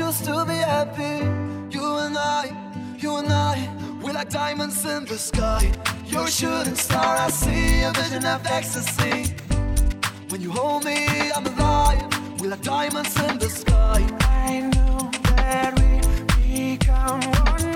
choose to be happy. You and I, you and I, we're like diamonds in the sky. You're a shooting star, I see a vision of ecstasy. When you hold me, I'm alive. We're like diamonds in the sky. I know that we become one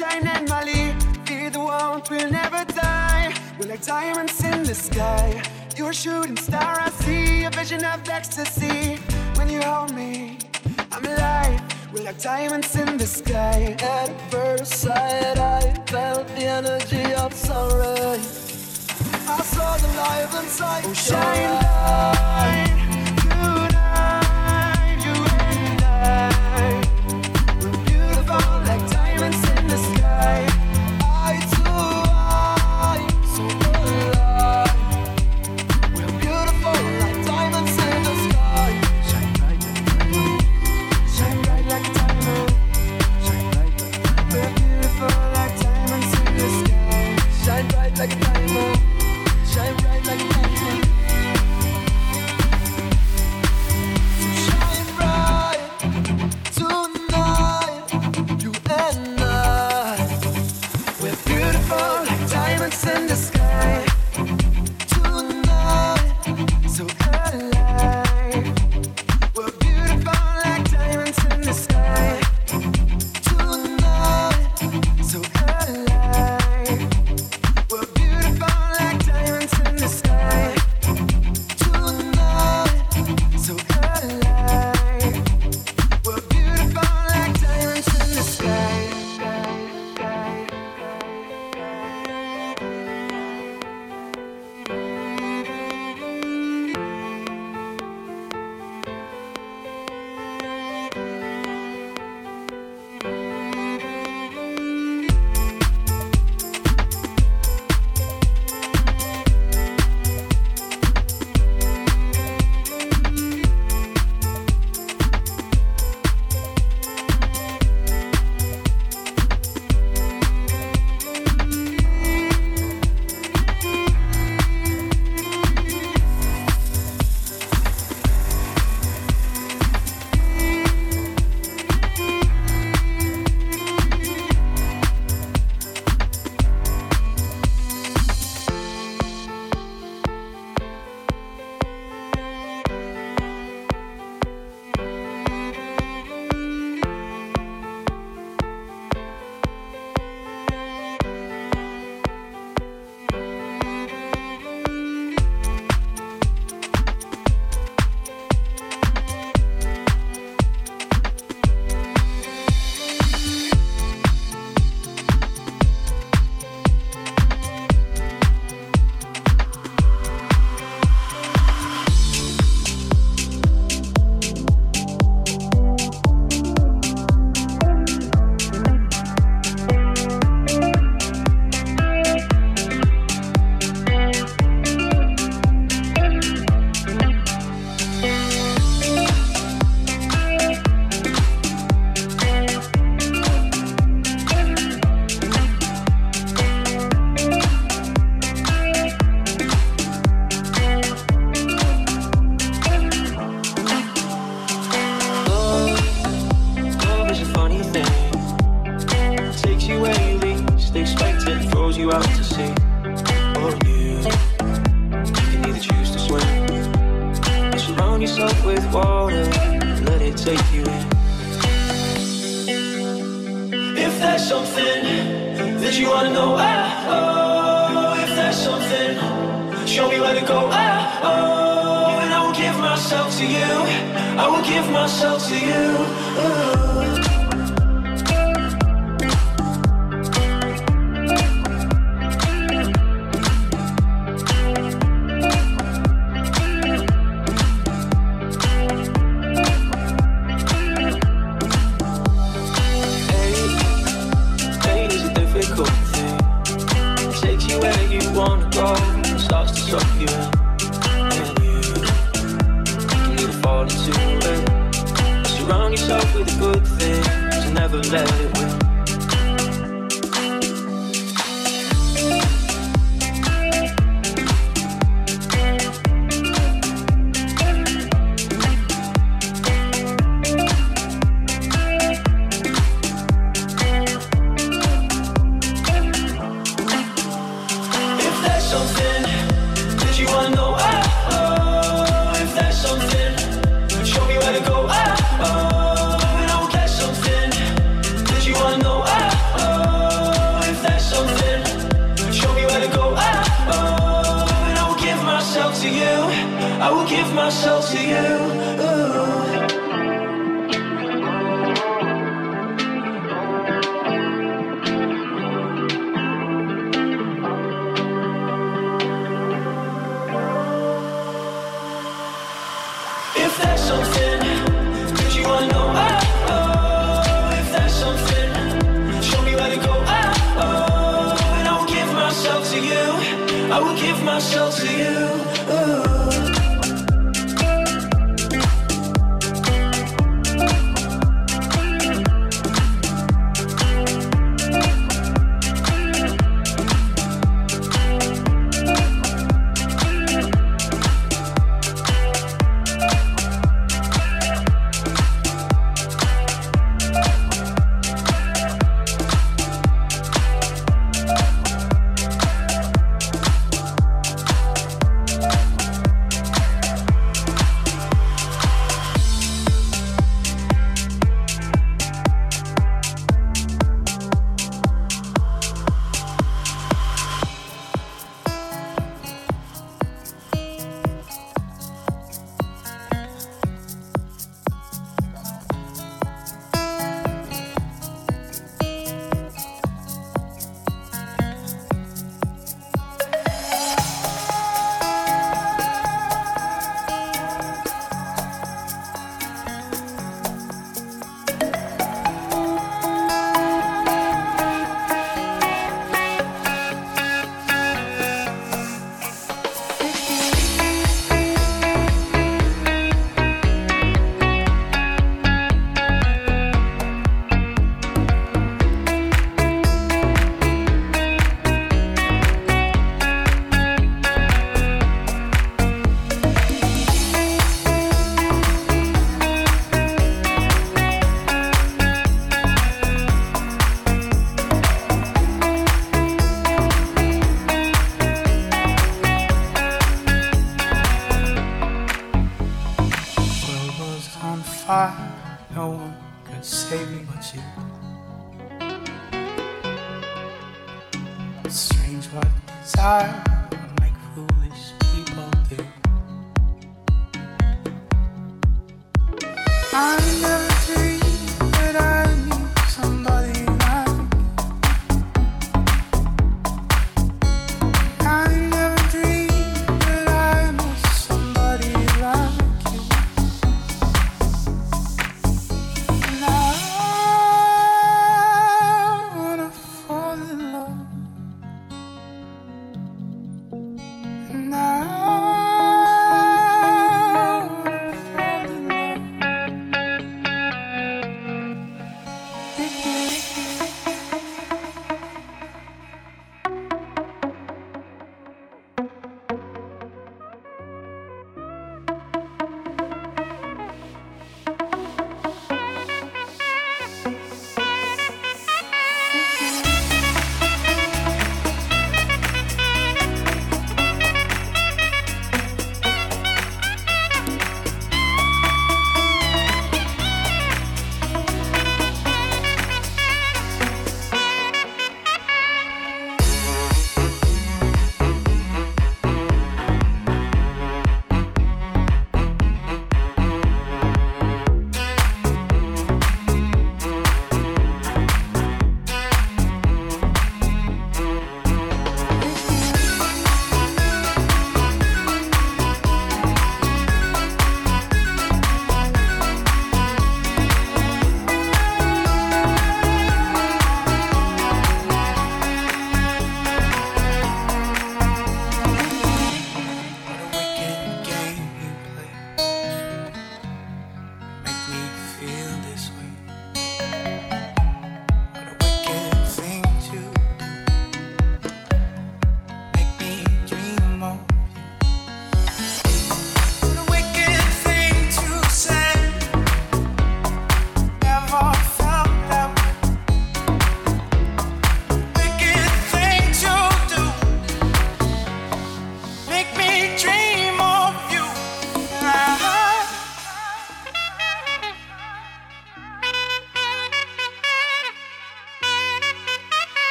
moonshine and molly. Feel the warmth, we'll never die. We're like diamonds in the sky. You're a shooting star, I see a vision of ecstasy. When you hold me, I'm alive. We're like diamonds in the sky. At first sight, I felt the energy of sun rays. I saw the light inside. Oh, shine bright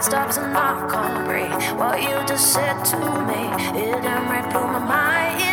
heart stops and I can't breathe. What you just said to me, it didn't through my mind.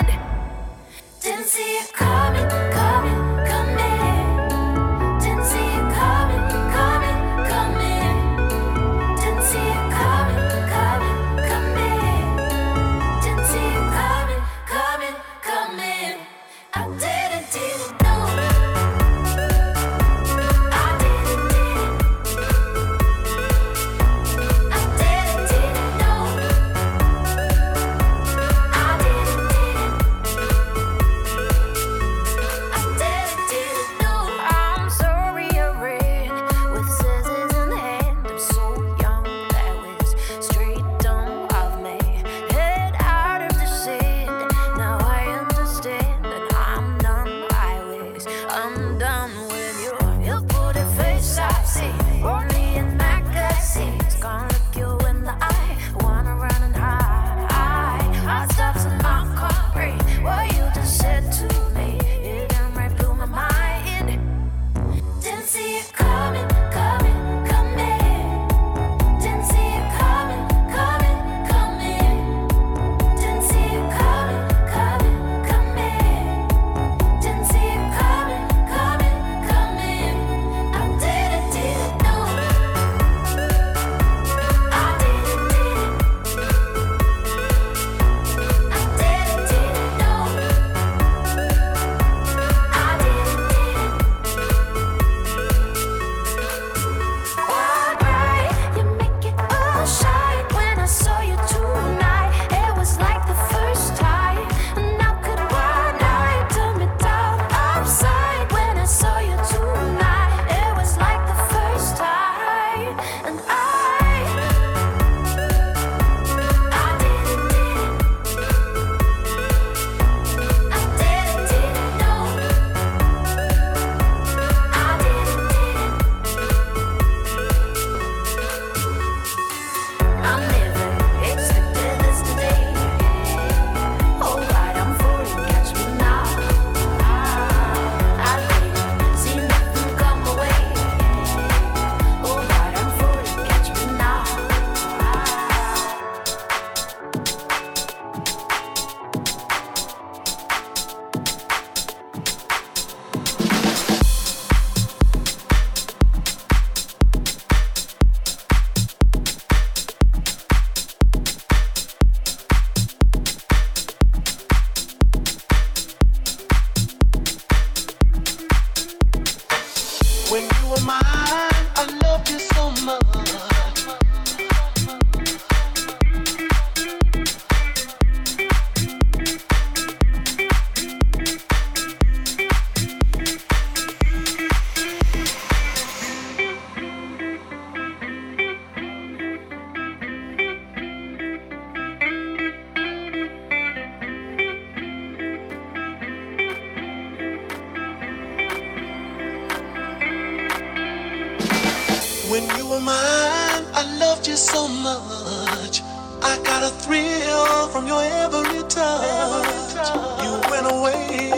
from your every touch. You went away.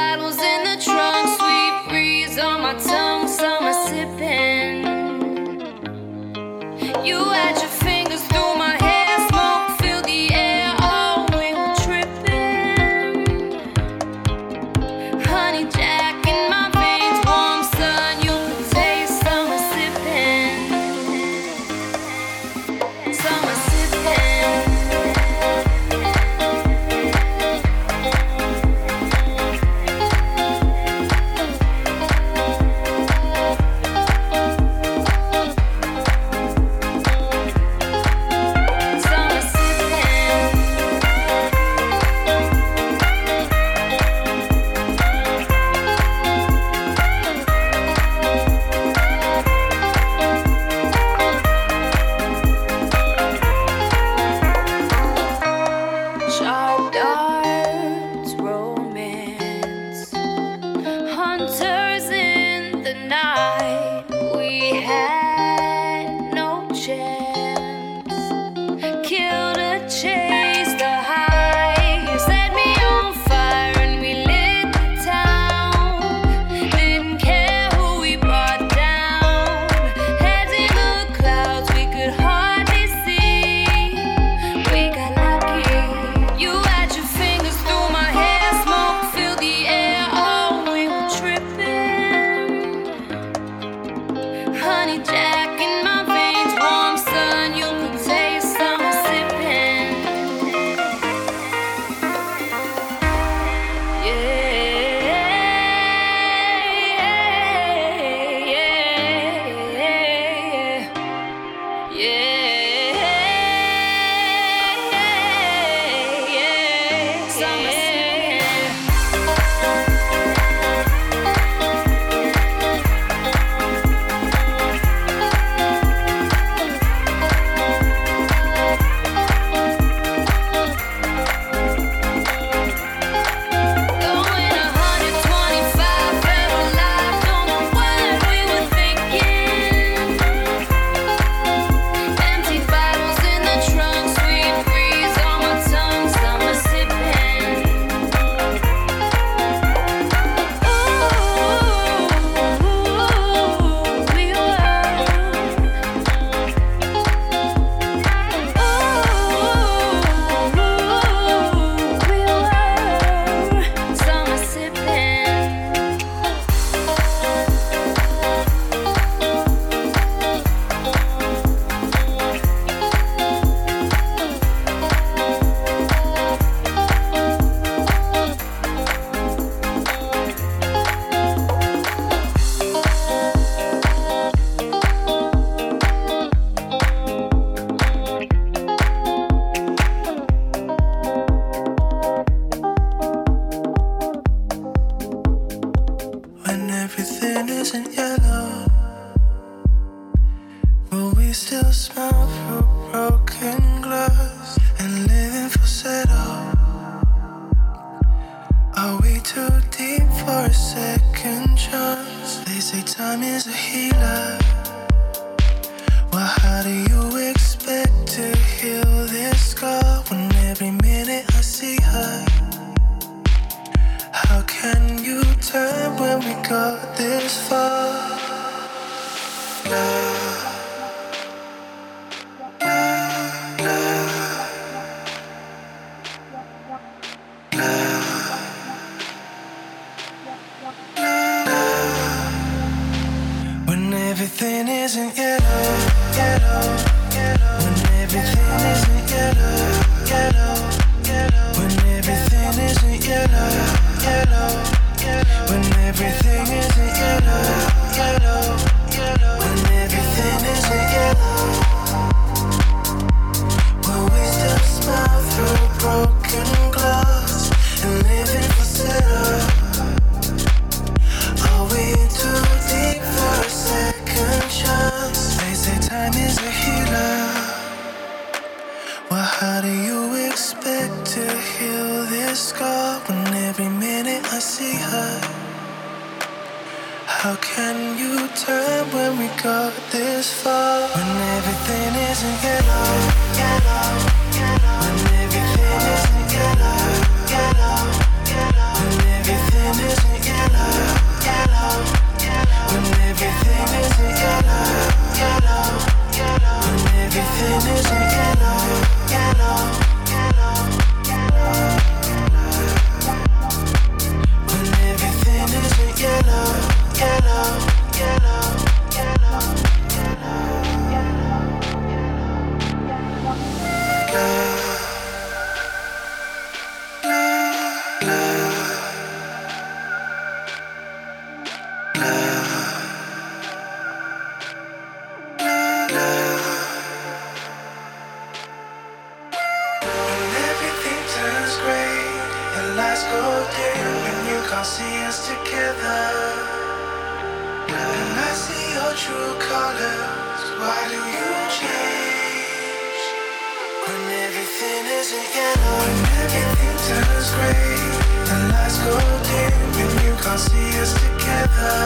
Bottles in the trunk, sweet breeze on my tongue. Yeah. Can you turn when we got this far? Now whole day and you can't see us together. When I see your true colors, why do you change? When everything isn't yellow, when everything turns gray, the lights go dim and you can't see us together.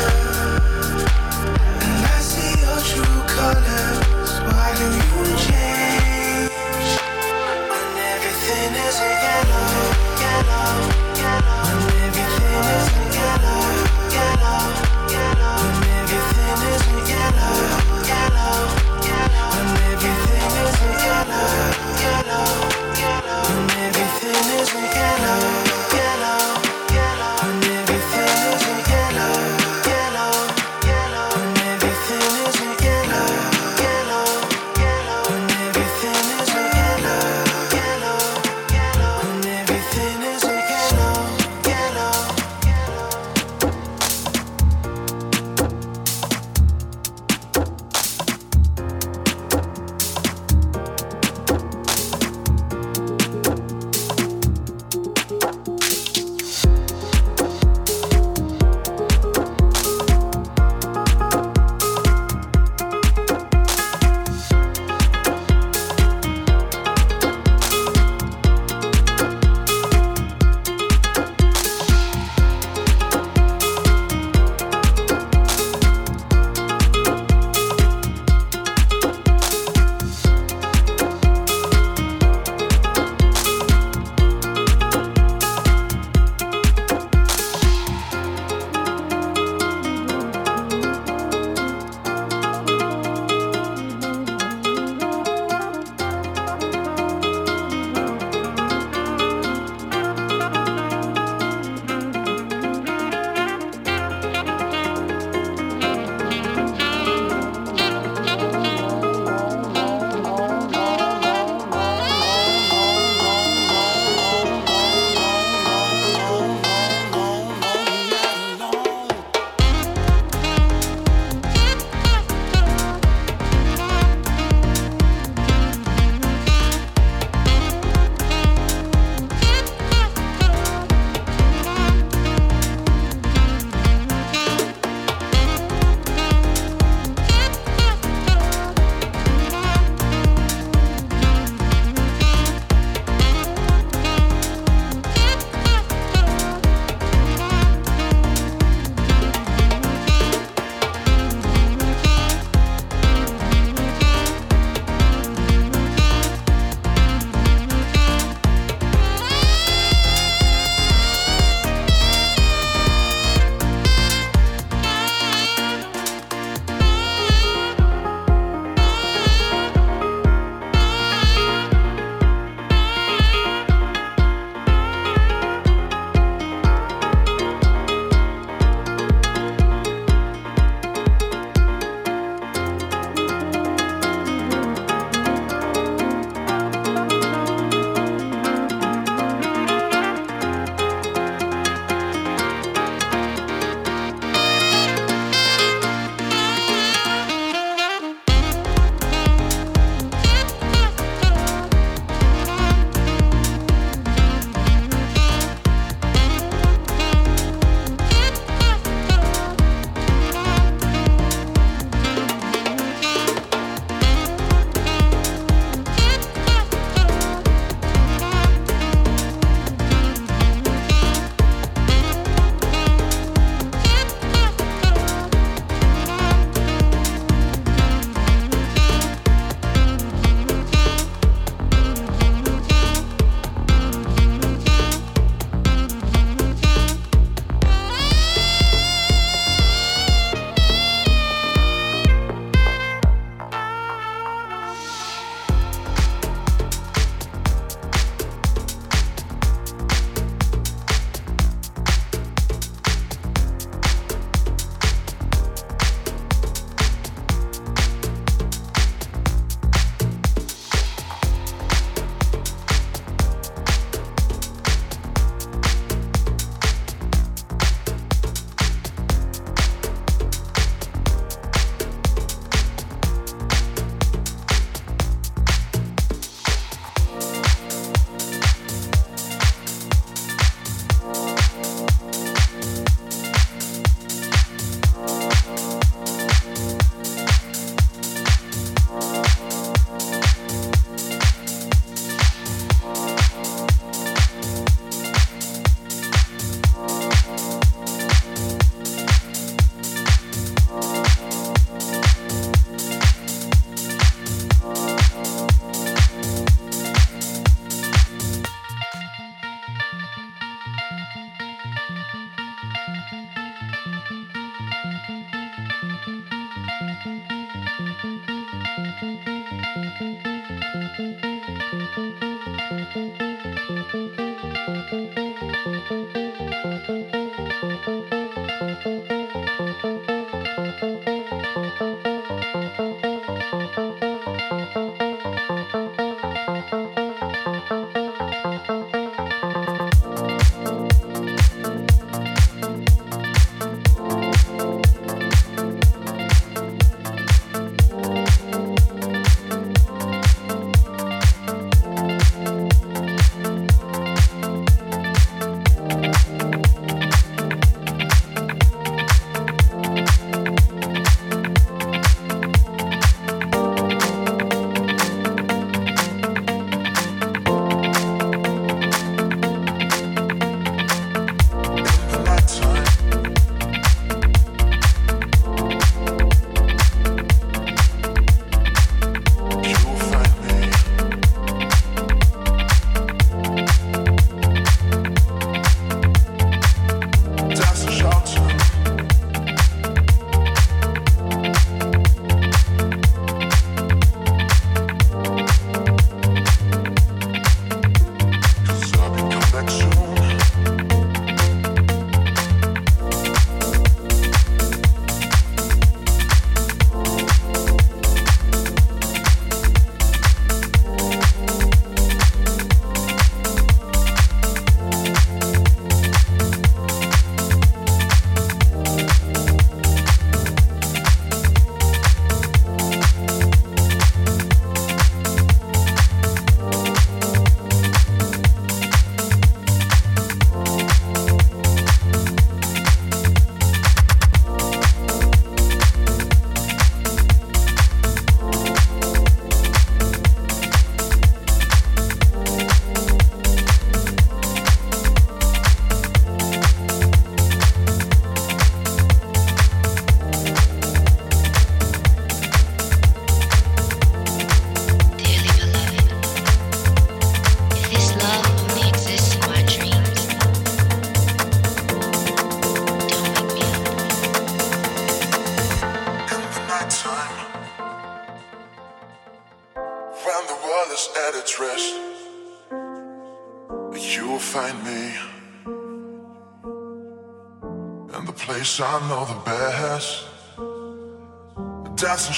When I see your true colors, why do you change?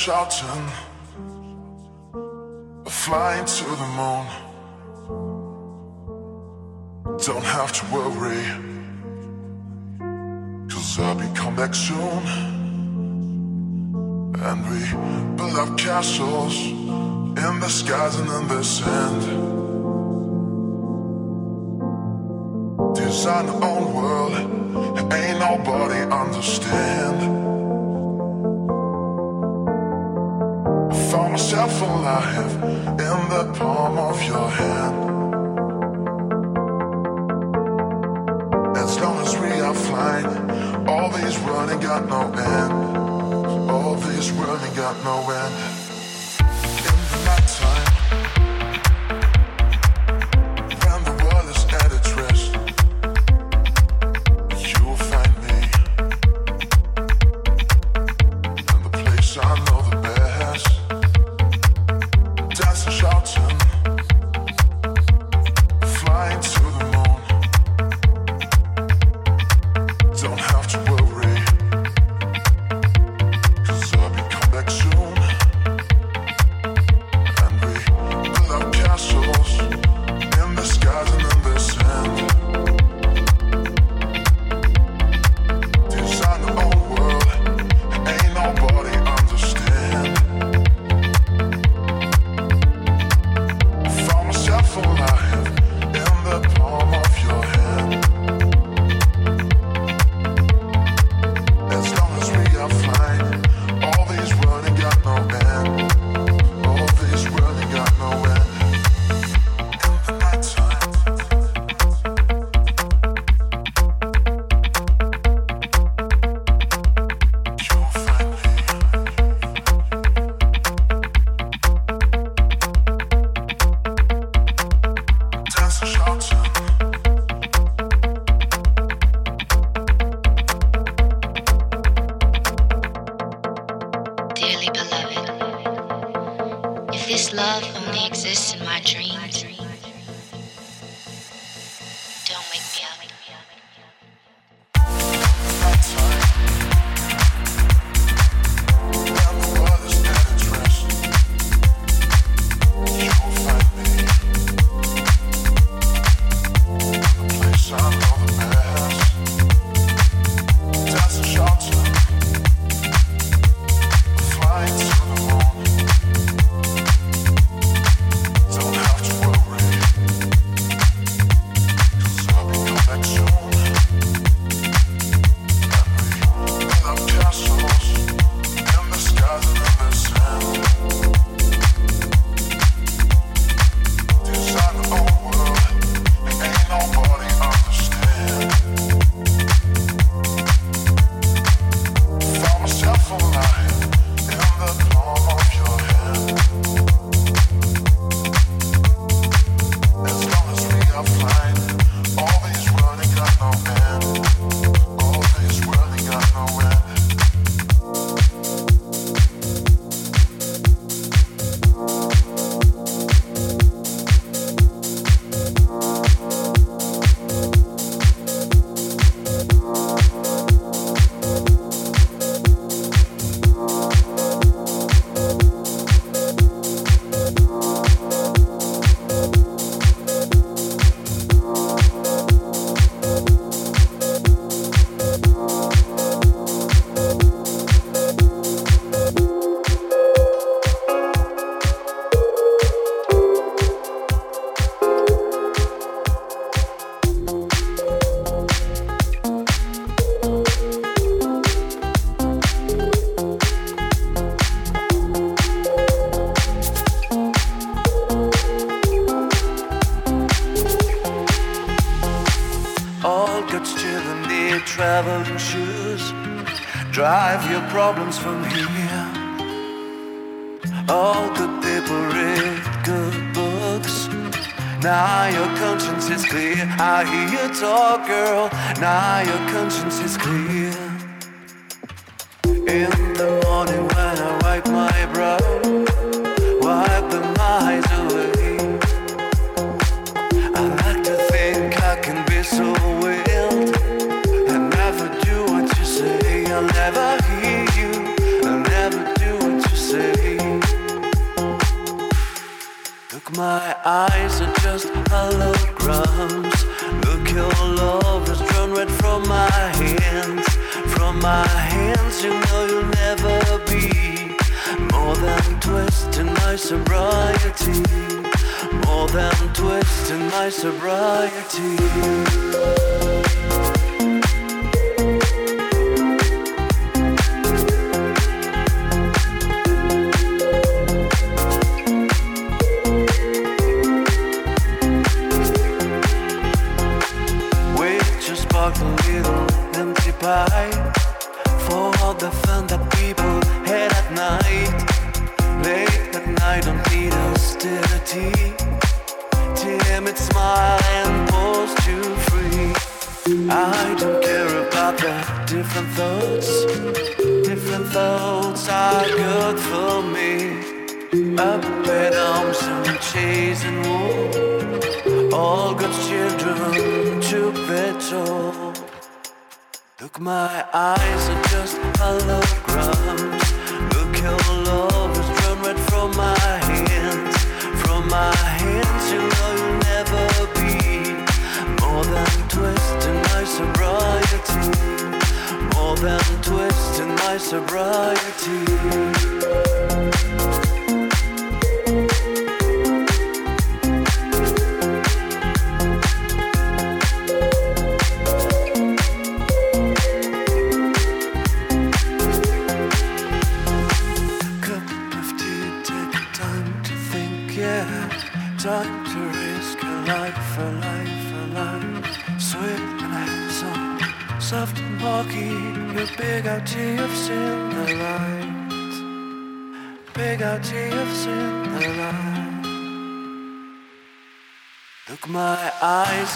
shouting. Now your conscience is clear. I hear you talk, girl. Now your conscience is clear. In the morning when I wipe my brow. Listening? eyes are just holograms. Look, your love has drawn red from my hands. From my hands, you know you'll never be more than twist in my sobriety. More than twist in my sobriety. Than twist in my sobriety.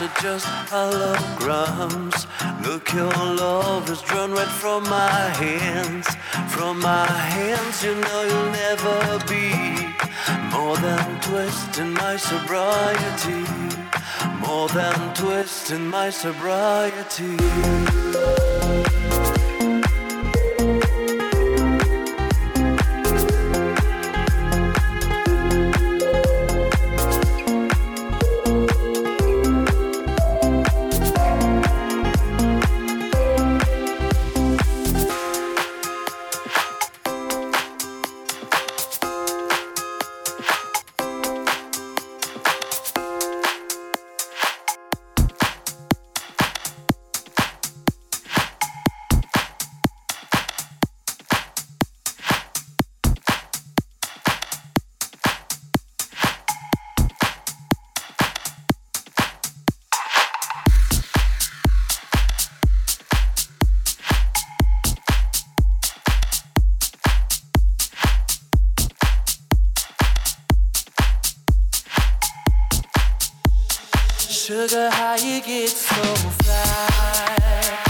Are just holograms. Look, your love is drawn red from my hands. From my hands, you know you'll never be more than twisting my sobriety. More than twisting my sobriety. Sugar, how you get so fly?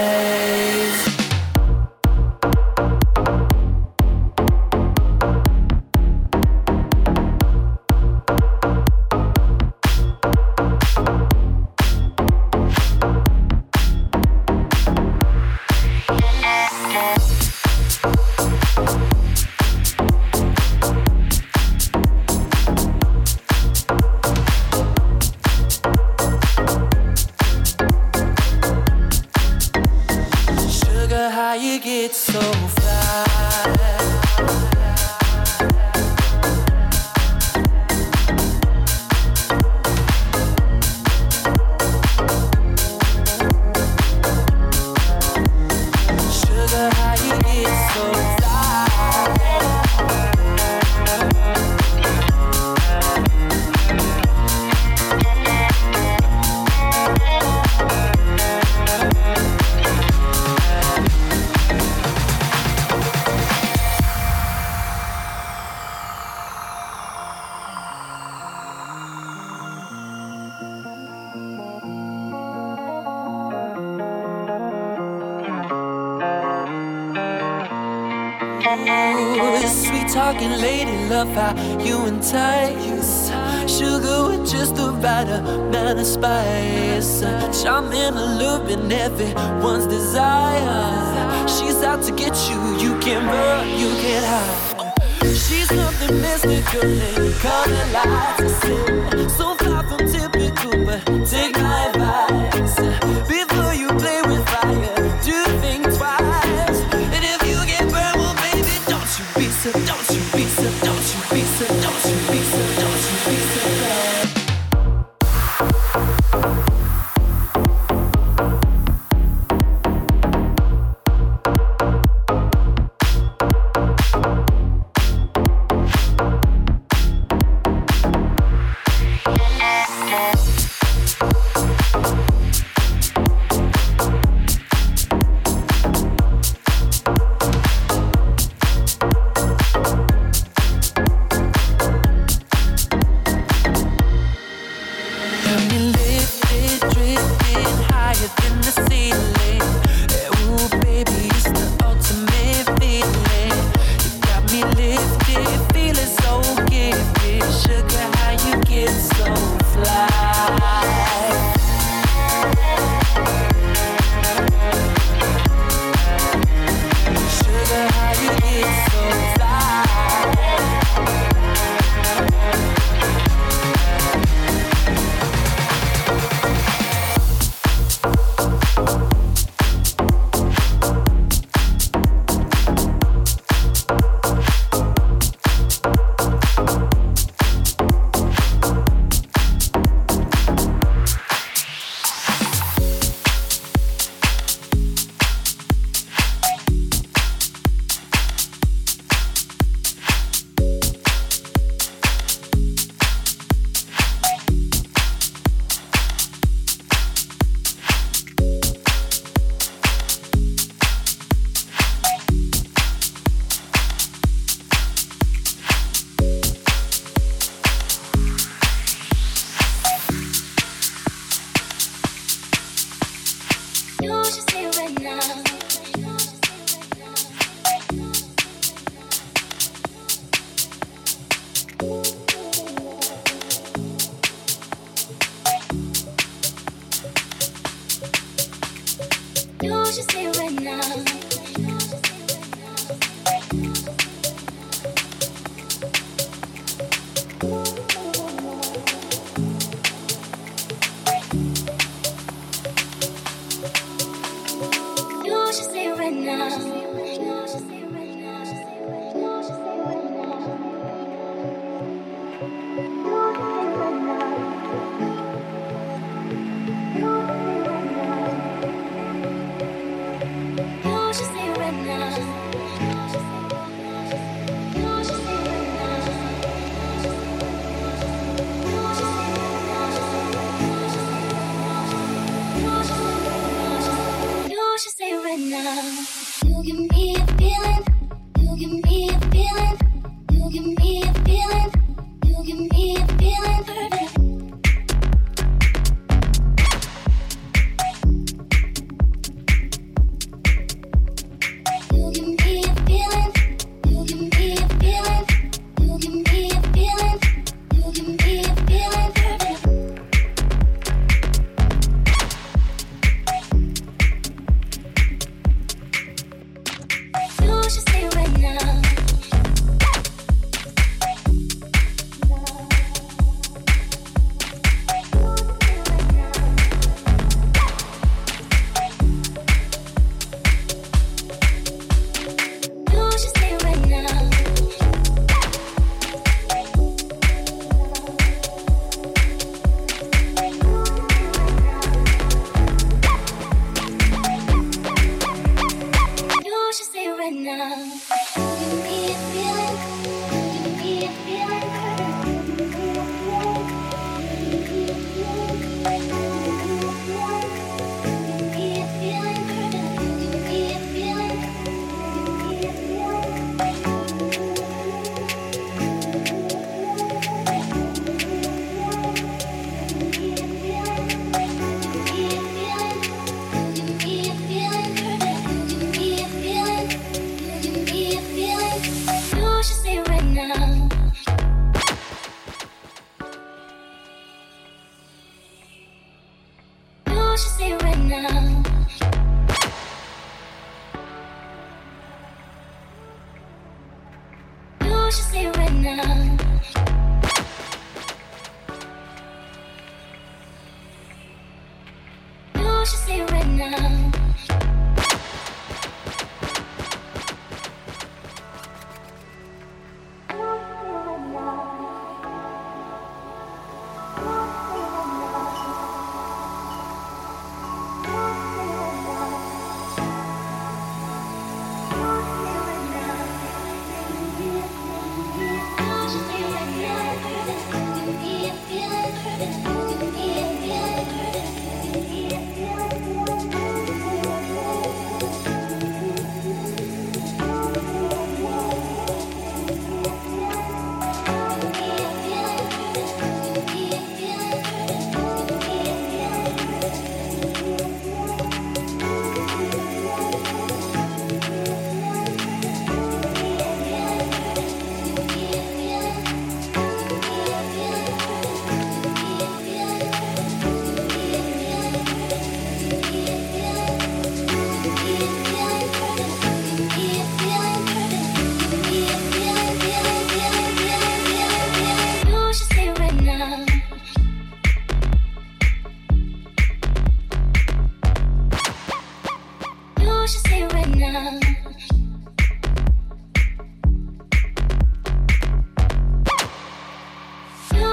fire, you entice. Sugar with just the right amount of spice. I'm in a loop in everyone's desire. She's out to get you, you can't run, you can't hide. She's something mystical in color lights. So far from typical, but take my advice.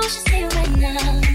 SP Channel.